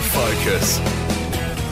Focus.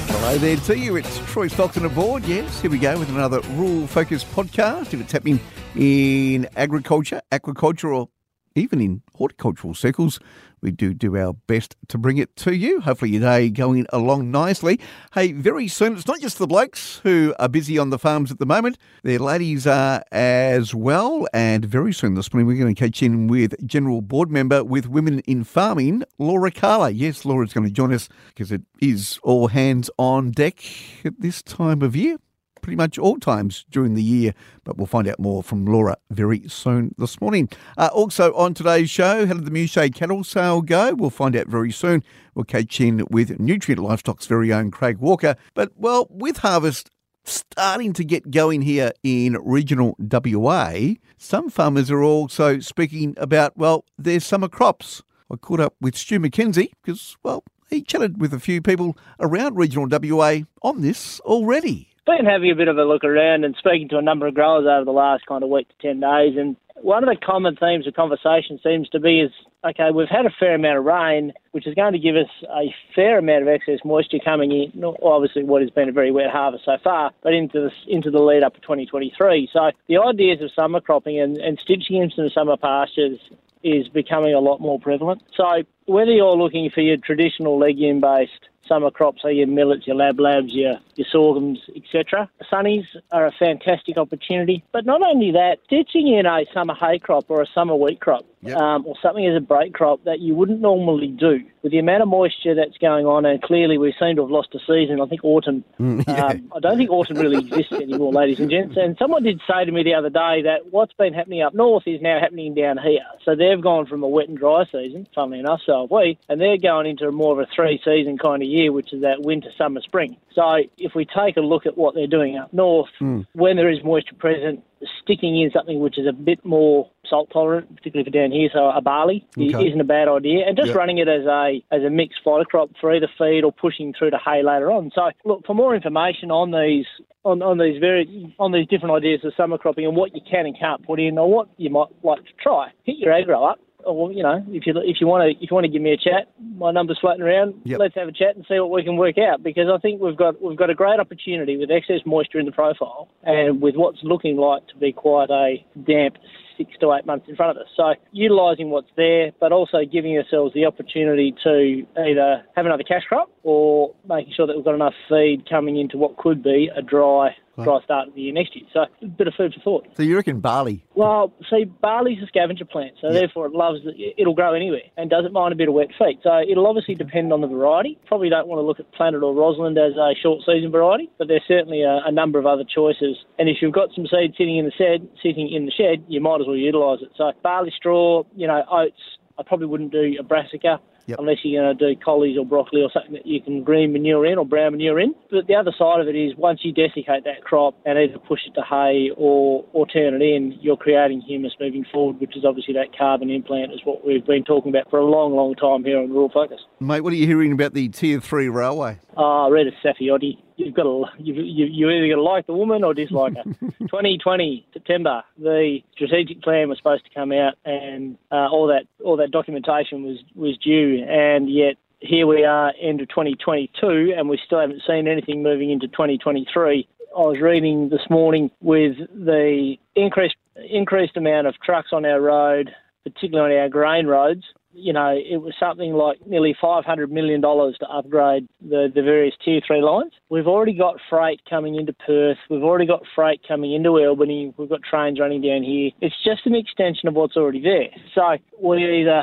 Hello there to you. It's Troy Stockton aboard. Yes, here we go with another Rural Focus podcast. If it's happening in agriculture, aquaculture, or even in horticultural circles, we do do our best to bring it to you. Hopefully, your day going along nicely. Hey, very soon, it's not just the blokes who are busy on the farms at the moment, their ladies are as well. And very soon this morning, we're going to catch in with General Board Member with Women in Farming, Laura Carla. Yes, Laura's going to join us because it is all hands on deck at this time of year pretty much all times during the year. But we'll find out more from Laura very soon this morning. Uh, also on today's show, how did the Muchea cattle sale go? We'll find out very soon. We'll catch in with Nutrien Livestock's very own Craig Walker. But, well, with harvest starting to get going here in regional WA, some farmers are also speaking about, well, their summer crops. I caught up with Stu McKenzie because, well, he chatted with a few people around regional WA on this already been having a bit of a look around and speaking to a number of growers over the last kind of week to 10 days. And one of the common themes of conversation seems to be is okay, we've had a fair amount of rain, which is going to give us a fair amount of excess moisture coming in. Obviously, what has been a very wet harvest so far, but into the into the lead up to 2023. So the ideas of summer cropping and, and stitching into summer pastures is becoming a lot more prevalent. So whether you're looking for your traditional legume based summer crops are your millets, your lablabs, your, your sorghums, etc. Sunnies are a fantastic opportunity. But not only that, ditching in a summer hay crop or a summer wheat crop yep. um, or something as a break crop that you wouldn't normally do with the amount of moisture that's going on, and clearly we seem to have lost a season. I think autumn. Mm, yeah. um, I don't think autumn really exists anymore, ladies and gents. And someone did say to me the other day that what's been happening up north is now happening down here. So they've gone from a wet and dry season, funnily enough, so have we, and they're going into more of a three-season kind of year, which is that winter, summer, spring. So if we take a look at what they're doing up north, mm. when there is moisture present, sticking in something which is a bit more salt tolerant, particularly for down here, so a barley okay. isn't a bad idea, and just yep. running it as a as a mixed fodder crop for either feed or pushing through to hay later on. So look for more information on these on, on these very on these different ideas of summer cropping and what you can and can't put in or what you might like to try. Hit your agro up or you know, if you if you want to if you want to give me a chat, my number's floating around. Yep. Let's have a chat and see what we can work out because I think we've got we've got a great opportunity with excess moisture in the profile and with what's looking like to be quite a damp six to eight months in front of us. So utilising what's there, but also giving ourselves the opportunity to either have another cash crop or making sure that we've got enough feed coming into what could be a dry dry start of the year next year. So a bit of food for thought. So you reckon barley? Well, see, barley's a scavenger plant, so therefore it loves it'll grow anywhere and doesn't mind a bit of wet feet. So it'll obviously depend on the variety. Probably don't want to look at Planet or Rosalind as a short season variety, but there's certainly a, a number of other choices. And if you've got some seed sitting in the shed, sitting in the shed, you might as well utilise it. So barley straw, you know, oats. I probably wouldn't do a brassica yep. unless you're going to do collies or broccoli or something that you can green manure in or brown manure in. But the other side of it is once you desiccate that crop and either push it to hay or, or turn it in, you're creating humus moving forward, which is obviously that carbon implant is what we've been talking about for a long, long time here on Rural Focus. Mate, what are you hearing about the Tier 3 railway? Oh, Rita Saffioti. You've got to, you, you, you either got to like the woman or dislike her. 2020 September, the strategic plan was supposed to come out, and uh, all that all that documentation was was due, and yet here we are, end of 2022, and we still haven't seen anything moving into 2023. I was reading this morning with the increased increased amount of trucks on our road, particularly on our grain roads, you know, it was something like nearly $500 million to upgrade the, the various Tier 3 lines. We've already got freight coming into Perth. We've already got freight coming into Albany. We've got trains running down here. It's just an extension of what's already there. So we either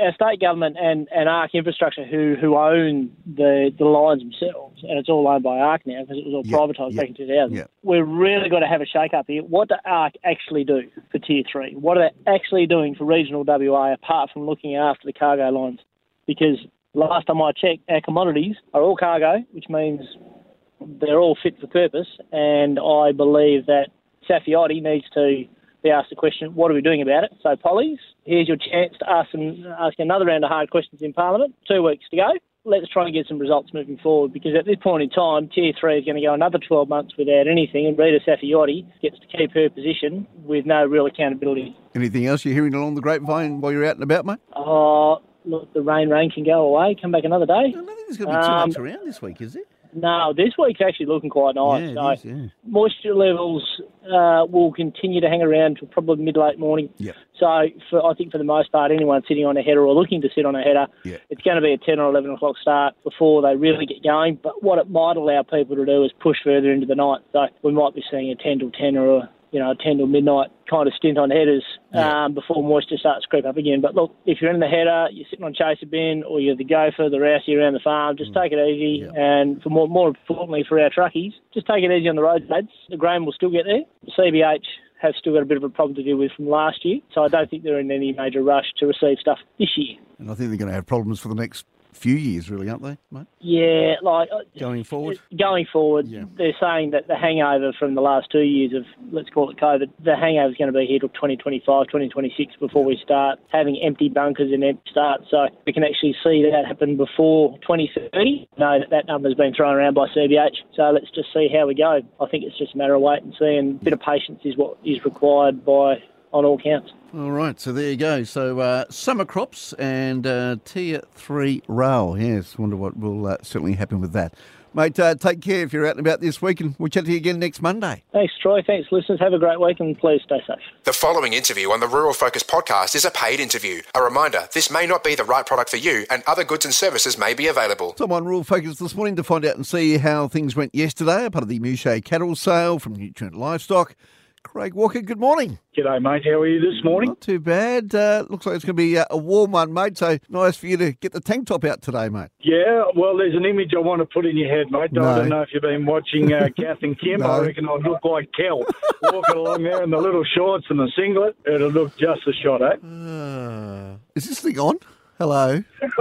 our state government and, and ARC Infrastructure, who, who own the, the lines themselves, and it's all owned by ARC now because it was all yep, privatised yep, back in 2000, yep. we've really got to have a shake up here. What do ARC actually do for Tier 3? What are they actually doing for regional WA apart from looking after the cargo lines? Because last time I checked, our commodities are all cargo, which means they're all fit for purpose, and I believe that Saffioti needs to be asked the question, what are we doing about it? So, Polly's, here's your chance to ask, some, ask another round of hard questions in Parliament. Two weeks to go. Let's try and get some results moving forward because at this point in time, Tier 3 is going to go another 12 months without anything, and Rita Saffioti gets to keep her position with no real accountability. Anything else you're hearing along the grapevine while you're out and about, mate? Uh, look, the rain rain can go away, come back another day. I don't think there's going to be too Um, much around this week, is there? No, this week's actually looking quite nice. yeah, so is, yeah. moisture levels uh, will continue to hang around till probably mid late morning. Yep. So for, I think for the most part, anyone sitting on a header or looking to sit on a header, Yeah. it's going to be a 10 or 11 o'clock start before they really get going. But what it might allow people to do is push further into the night. So we might be seeing a 10 till 10 or a you know, a 10 till midnight kind of stint on headers Yeah. um, before moisture starts to creep up again. But look, if you're in the header, you're sitting on chaser bin, or you're the gopher, the rousey around the farm, just take it easy. Mm. Yeah. And for more, more importantly for our truckies, just take it easy on the road, lads. The grain will still get there. CBH have still got a bit of a problem to deal with from last year, so I don't think they're in any major rush to receive stuff this year. And I think they're going to have problems for the next few years, really, aren't they, mate? Yeah, like uh, Going forward? Going forward, Yeah. they're saying that the hangover from the last two years of, let's call it COVID, the hangover is going to be here till 2025, 2026 before we start having empty bunkers and empty starts. So we can actually see that happen before 2030. know that that number's been thrown around by CBH. So let's just see how we go. I think it's just a matter of wait and see, and a bit of patience is what is required by on all counts. All right, so there you go. So uh, summer crops and uh, tier three rail. Yes, wonder what will uh, certainly happen with that. Mate, uh, take care if you're out and about this week, and we'll chat to you again next Monday. Thanks, Troy. Thanks, listeners. Have a great week, and please stay safe. The following interview on the Rural Focus podcast is a paid interview. A reminder this may not be the right product for you, and other goods and services may be available. So I'm on Rural Focus this morning to find out and see how things went yesterday, a part of the Muchea cattle sale from Nutrien Livestock. Craig Walker, good morning. G'day, mate. How are you this morning? Not too bad. Uh, looks like it's going to be uh, a warm one, mate. So nice for you to get the tank top out today, mate. Yeah, well, there's an image I want to put in your head, mate. No. I don't know if you've been watching uh, Kath and Kim. No. I reckon I look like Kel walking along there in the little shorts and the singlet. It'll look just a shot, eh? Uh, is this thing on? Hello.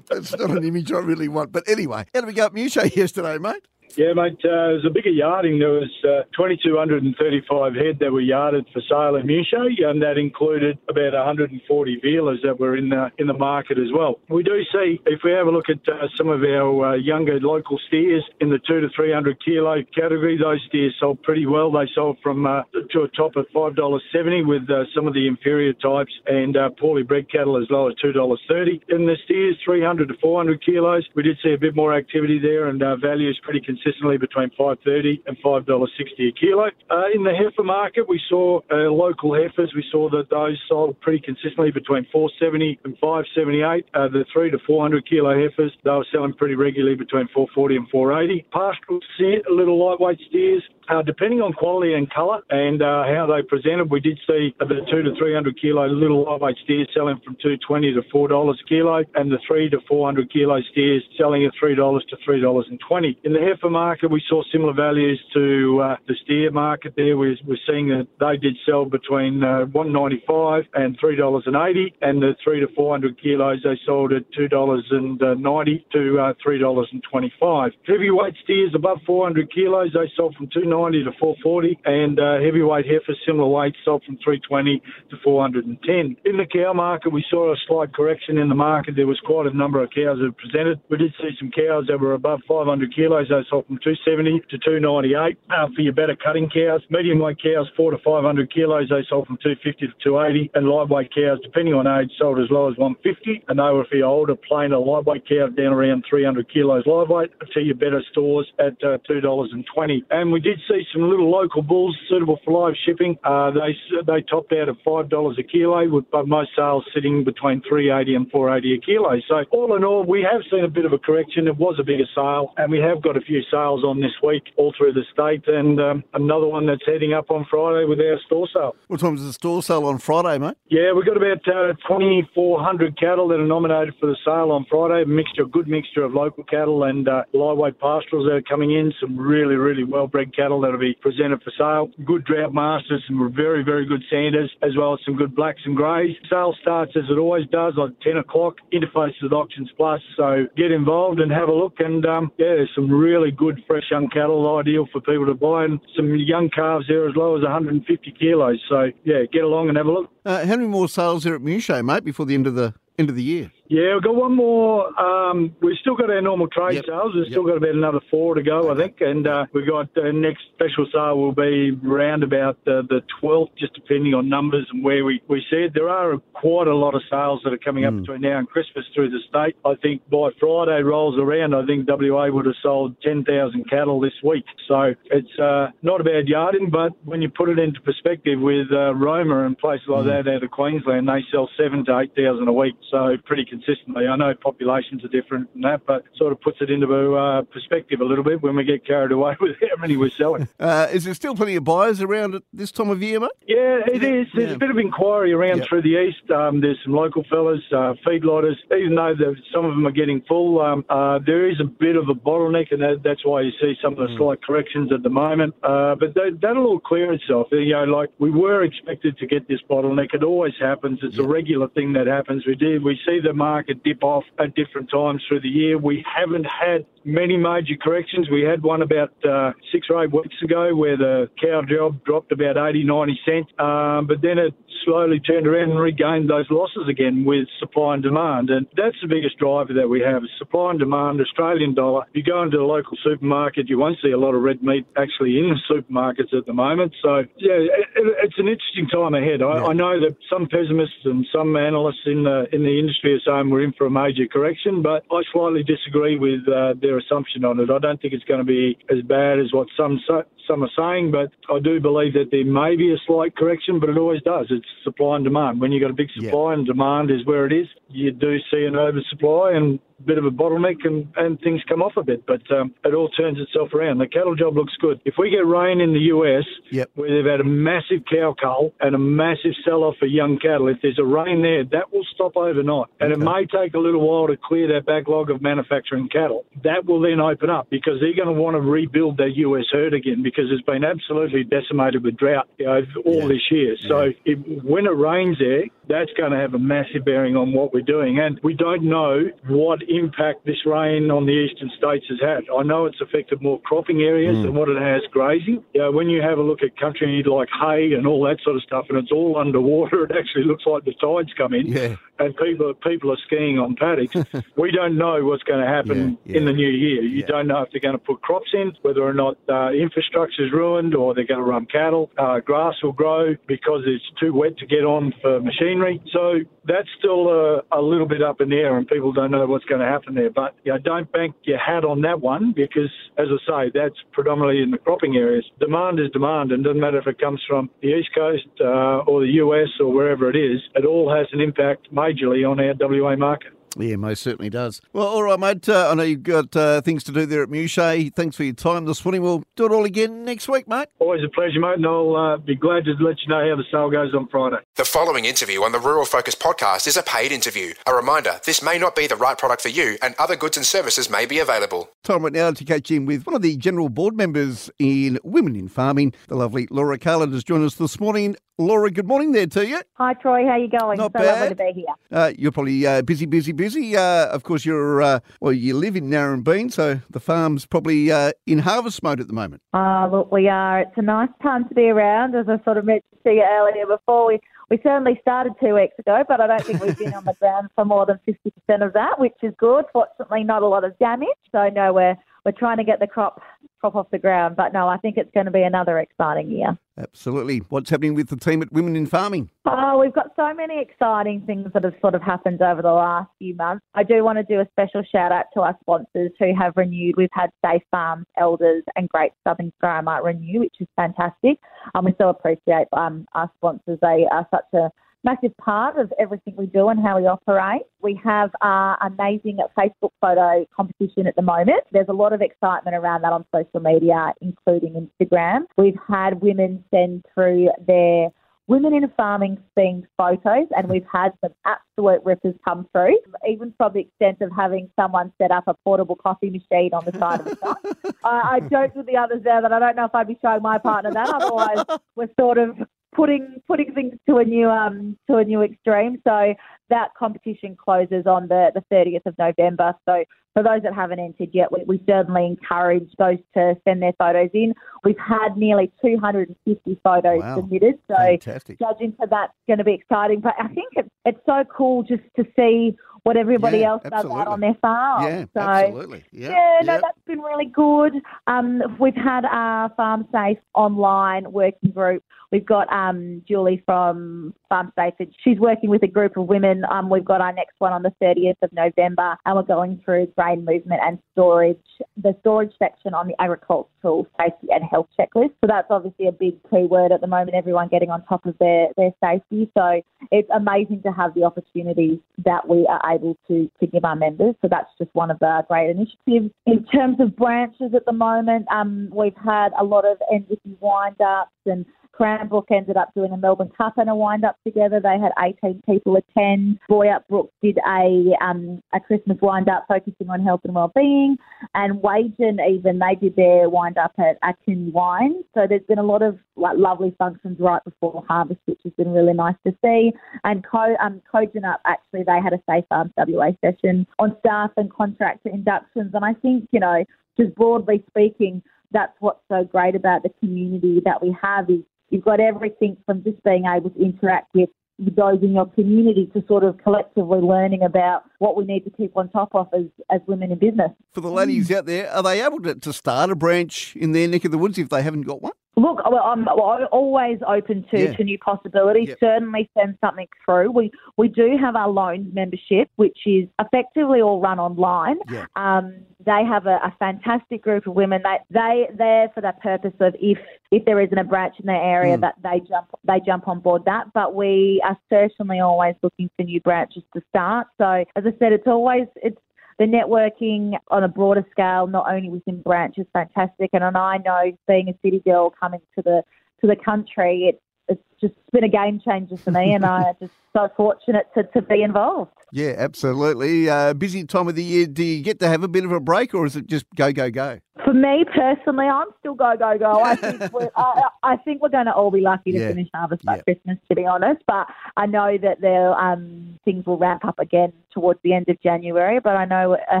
That's not an image I really want. But anyway, how did we go at Muchea yesterday, mate? Yeah, mate. Uh, it was a bigger yarding. There was uh, 2,235 head that were yarded for sale in Muchea, and that included about 140 vealers that were in the in the market as well. We do see, if we have a look at uh, some of our uh, younger local steers in the two to 300 kilo category, those steers sold pretty well. They sold from uh, to a top of five dollars seventy with uh, some of the inferior types, and poorly bred cattle as low as two dollars thirty. In the steers, 300 to 400 kilos, we did see a bit more activity there, and uh, is pretty consistently between 5.30 and 5.60 dollars a kilo. Uh, in the heifer market, we saw uh, local heifers. We saw that those sold pretty consistently between 4.70 and 5.78. Uh, the three to 400 kilo heifers, they were selling pretty regularly between 4.40 and 4.80. Pastoral steer, little lightweight steers, uh, depending on quality and colour and uh, how they presented, we did see the two to 300 kilo little lightweight steers selling from 220 to four dollars a kilo, and the three to 400 kilo steers selling at three dollars to three dollars and twenty. In the heifer market, we saw similar values to uh, the steer market. There, we're, we're seeing that they did sell between uh, 195 and three dollars and eighty, and the three to 400 kilos they sold at two dollars and ninety to uh, three dollars and twenty-five. Heavyweight steers above 400 kilos they sold from 290 to 440, and uh, heavyweight heifers similar weight sold from 320 to 410. In the cow market, we saw a slight correction in the market. There was quite a number of cows that were presented. We did see some cows that were above 500 kilos. They sold from 270 to 298. Uh, for your better cutting cows, medium weight cows 4 to 500 kilos. They sold from 250 to 280, and live weight cows, depending on age, sold as low as 150. And they were for your older, plainer live weight cows down around 300 kilos live weight. To your better stores at uh, $2.20. And we did see some little local bulls suitable for live shipping. Uh, they they topped out at five dollars a kilo, with but most sales sitting between three eighty and four eighty a kilo. So all in all, we have seen a bit of a correction. It was a bigger sale, and we have got a few sales on this week all through the state, and um, another one that's heading up on Friday with our store sale. What time is the store sale on Friday, mate? Yeah, we've got about uh, 2,400 cattle that are nominated for the sale on Friday. A mixture, a good mixture of local cattle and uh, lightweight pastorals that are coming in. Some really, really well-bred cattle that'll be presented for sale. Good drought masters, some very, very good sanders, as well as some good blacks and greys. Sale starts as it always does on 10 o'clock. Interface with AuctionsPlus. So get involved and have a look. And um, yeah, there's some really good fresh young cattle, ideal for people to buy, and some young calves there as low as 150 kilos. So yeah, get along and have a look. Uh, how many more sales there at Muchea, mate, before the end of the end of the year? Yeah, we've got one more. Um, we've still got our normal trade Yep. sales. We've Yep. still got about another four to go, I think. And uh, we've got uh, next special sale will be round about uh, the 12th, just depending on numbers and where we, we see it. There are quite a lot of sales that are coming up between now and Christmas through the state. I think by Friday rolls around, I think WA would have sold 10,000 cattle this week. So it's uh, not a bad yarding, but when you put it into perspective with uh, Roma and places like that out of Queensland, they sell seven to 8,000 a week. So pretty consistently. I know populations are different and that, but sort of puts it into uh, perspective a little bit when we get carried away with how many we're selling. Uh, is there still plenty of buyers around at this time of year, mate? Yeah, it is. There's Yeah. a bit of inquiry around Yep. through the east. Um, there's some local fellas, uh, feedlotters. Even though the- some of them are getting full, um, uh, there is a bit of a bottleneck, and that, that's why you see some of the slight corrections at the moment. Uh, but that, that'll all clear itself. You know, like we were expected to get this bottleneck. It always happens. It's a regular thing that happens. We did. We see the market dip off at different times through the year. We haven't had many major corrections. We had one about uh, six or eight weeks ago where the cow job dropped about 80, 90 cents, um, but then it slowly turned around and regained those losses again with supply and demand. And that's the biggest driver that we have is supply and demand, Australian dollar. If You go into the local supermarket, you won't see a lot of red meat actually in the supermarkets at the moment. So, yeah, it, it- it's an interesting time ahead. I, I know that some pessimists and some analysts in the, in the industry are saying we're in for a major correction, but I slightly disagree with uh, their assumption on it. I don't think it's going to be as bad as what some some are saying, but I do believe that there may be a slight correction, but it always does. It's supply and demand. When you've got a big Yeah. supply and demand is where it is, you do see an oversupply and bit of a bottleneck and, and things come off a bit, but um, it all turns itself around. The cattle job looks good. If we get rain in the US, Yep. where they've had a massive cow cull and a massive sell-off for young cattle, if there's a rain there, that will stop overnight. And it may take a little while to clear that backlog of manufacturing cattle. That will then open up because they're going to want to rebuild their US herd again because it's been absolutely decimated with drought you know, all Yeah. this year. So if, when it rains there, that's going to have a massive bearing on what we're doing. And we don't know what impact this rain on the eastern states has had. I know it's affected more cropping areas than what it has grazing. You know, when you have a look at country like hay and all that sort of stuff, and it's all underwater, it actually looks like the tides come in Yeah. and people people are skiing on paddocks. we don't know what's going to happen Yeah, in the new year. You Yeah. don't know if they're going to put crops in, whether or not uh, is ruined, or they're going to run cattle. Uh, grass will grow because it's too wet to get on for machinery. So that's still a, a little bit up in the air, and people don't know what's going to happen there. But you know, don't bank your hat on that one because, as I say, that's predominantly in the cropping areas. Demand is demand, and doesn't matter if it comes from the East Coast uh, or the US or wherever it is. It all has an impact majorly on our WA market. Yeah, most certainly does. Well, all right, mate. Uh, I know you've got uh, things to do there at Muchea. Thanks for your time this morning. We'll do it all again next week, mate. Always a pleasure, mate, and I'll uh, be glad to let you know how the sale goes on Friday. The following interview on the Rural Focus podcast is a paid interview. A reminder this may not be the right product for you, and other goods and services may be available. Time right now to catch in with one of the general board members in Women in Farming. The lovely Laura Carlin has joined us this morning. Laura, good morning there to you. Hi Troy, how you going? Not so bad. lovely to be here. Uh, you're probably uh, busy, busy, busy. Uh, of course, you're uh, well. You live in Narembeen, so the farm's probably uh, in harvest mode at the moment. Uh, look, we are. It's a nice time to be around, as I sort of mentioned to you earlier before. We we certainly started two weeks ago, but I don't think we've been on the ground for more than fifty percent of that, which is good. Fortunately, not a lot of damage. So no, we're we're trying to get the crop crop off the ground. But no, I think it's going to be another exciting year. Absolutely. What's happening with the team at Women in Farming? Oh, we've got so many exciting things that have sort of happened over the last few months. I do want to do a special shout out to our sponsors who have renewed. We've had Safe Farms, Elders, and Great Southern Skymark renew, which is fantastic. And we so appreciate um, our sponsors. They are such a massive part of everything we do and how we operate. We have our amazing Facebook photo competition at the moment. There's a lot of excitement around that on social media, including Instagram. We've had women send through their women in farming themed photos, and we've had some absolute rippers come through, even from the extent of having someone set up a portable coffee machine on the side of the shop. I, I joked with the others there that I don't know if I'd be showing my partner that. Otherwise, we're sort of putting putting things to a new um to a new extreme. So that competition closes on the the 30th of November. So for those that haven't entered yet, we, we certainly encourage those to send their photos in. We've had nearly 250 photos Wow. submitted, so Fantastic. judging for that's going to be exciting. But I think it's it's so cool just to see what everybody Yeah, else does out on their farm. Yeah, so, absolutely. Yeah, Yeah, no, that's been really good. Um, we've had our Farm Safe online working group. We've got um, Julie from Farm Safe. and She's working with a group of women. Um, we've got our next one on the 30th of November, and we're going through grain movement and storage, the storage section on the agricultural safety and health checklist. So that's obviously a big key word at the moment. Everyone getting on top of their, their safety. So it's amazing to have the opportunities that we are able to, to give our members. So that's just one of the great initiatives. In terms of branches at the moment, um, we've had a lot of NDP wind-ups and Cranbrook ended up doing a Melbourne Cup and a wind up together. They had 18 people attend. Boyup Brook did a um, a Christmas wind up focusing on health and well-being, and Wagin even they did their wind up at Akin Wine. So there's been a lot of like lovely functions right before harvest, which has been really nice to see. And Co um Kojonup actually they had a Safe Farms WA session on staff and contractor inductions, and I think you know just broadly speaking that's what's so great about the community that we have is you've got everything from just being able to interact with those in your community to sort of collectively learning about what we need to keep on top of as, as women in business. For the ladies mm. out there, are they able to, to start a branch in their neck of the woods if they haven't got one? Look, well, I'm always open to, Yeah. to new possibilities. Yep. Certainly send something through. We we do have our loans membership, which is effectively all run online. Yeah. Um, they have a, a fantastic group of women. They they they're for that purpose of if if there isn't a branch in their area Mm. that they jump they jump on board that. But we are certainly always looking for new branches to start. So as I said, it's always it's the networking on a broader scale, not only within branch, is fantastic. And I know being a city girl coming to the to the country, it's it's just been a game changer for me, and I'm just so fortunate to, to be involved. Yeah, absolutely. Uh, busy time of the year. Do you get to have a bit of a break or is it just go, go, go? For me personally, I'm still go go go. I think we're, I, I think we're going to all be lucky to Yeah. finish harvest by Yeah. Christmas, to be honest. But I know that there um, things will ramp up again towards the end of January. But I know I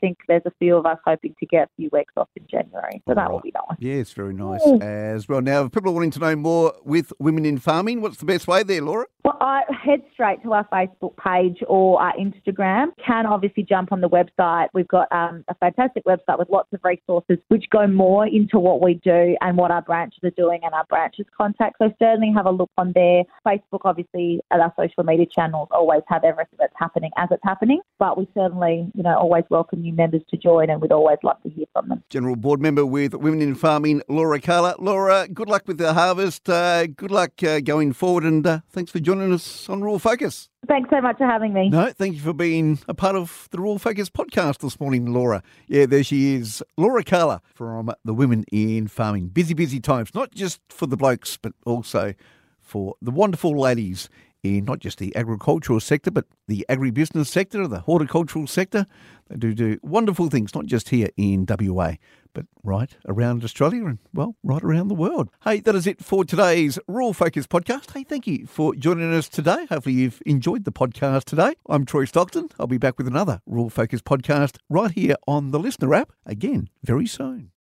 think there's a few of us hoping to get a few weeks off in January, so that will be nice. Yeah, it's very nice Mm. as well. Now, if people are wanting to know more with women in farming, what's the best way there, Laura? Well, I head straight to our Facebook page or our Instagram. Can obviously jump on the website. We've got um, a fantastic website with lots of resources which go more into what we do and what our branches are doing and our branches contact. So certainly have a look on there. Facebook, obviously, and our social media channels always have everything that's happening as it's happening. But we certainly, you know, always welcome new members to join and we'd always love to hear from them. General Board Member with Women in Farming, Laura Carla. Laura, good luck with the harvest. Uh, good luck uh, going forward, and uh, thanks for joining us on Rural Focus. Thanks so much for having me. No, thank you for being a part of the Rural Focus podcast this morning, Laura. Yeah, there she is, Laura Carla from the Women in Farming. Busy, busy times, not just for the blokes, but also for the wonderful ladies in not just the agricultural sector, but the agribusiness sector, the horticultural sector. They do do wonderful things, not just here in WA, but right around Australia and, well, right around the world. Hey, that is it for today's Rural Focus podcast. Hey, thank you for joining us today. Hopefully, you've enjoyed the podcast today. I'm Troy Stockton. I'll be back with another Rural Focus podcast right here on the Listener app again very soon.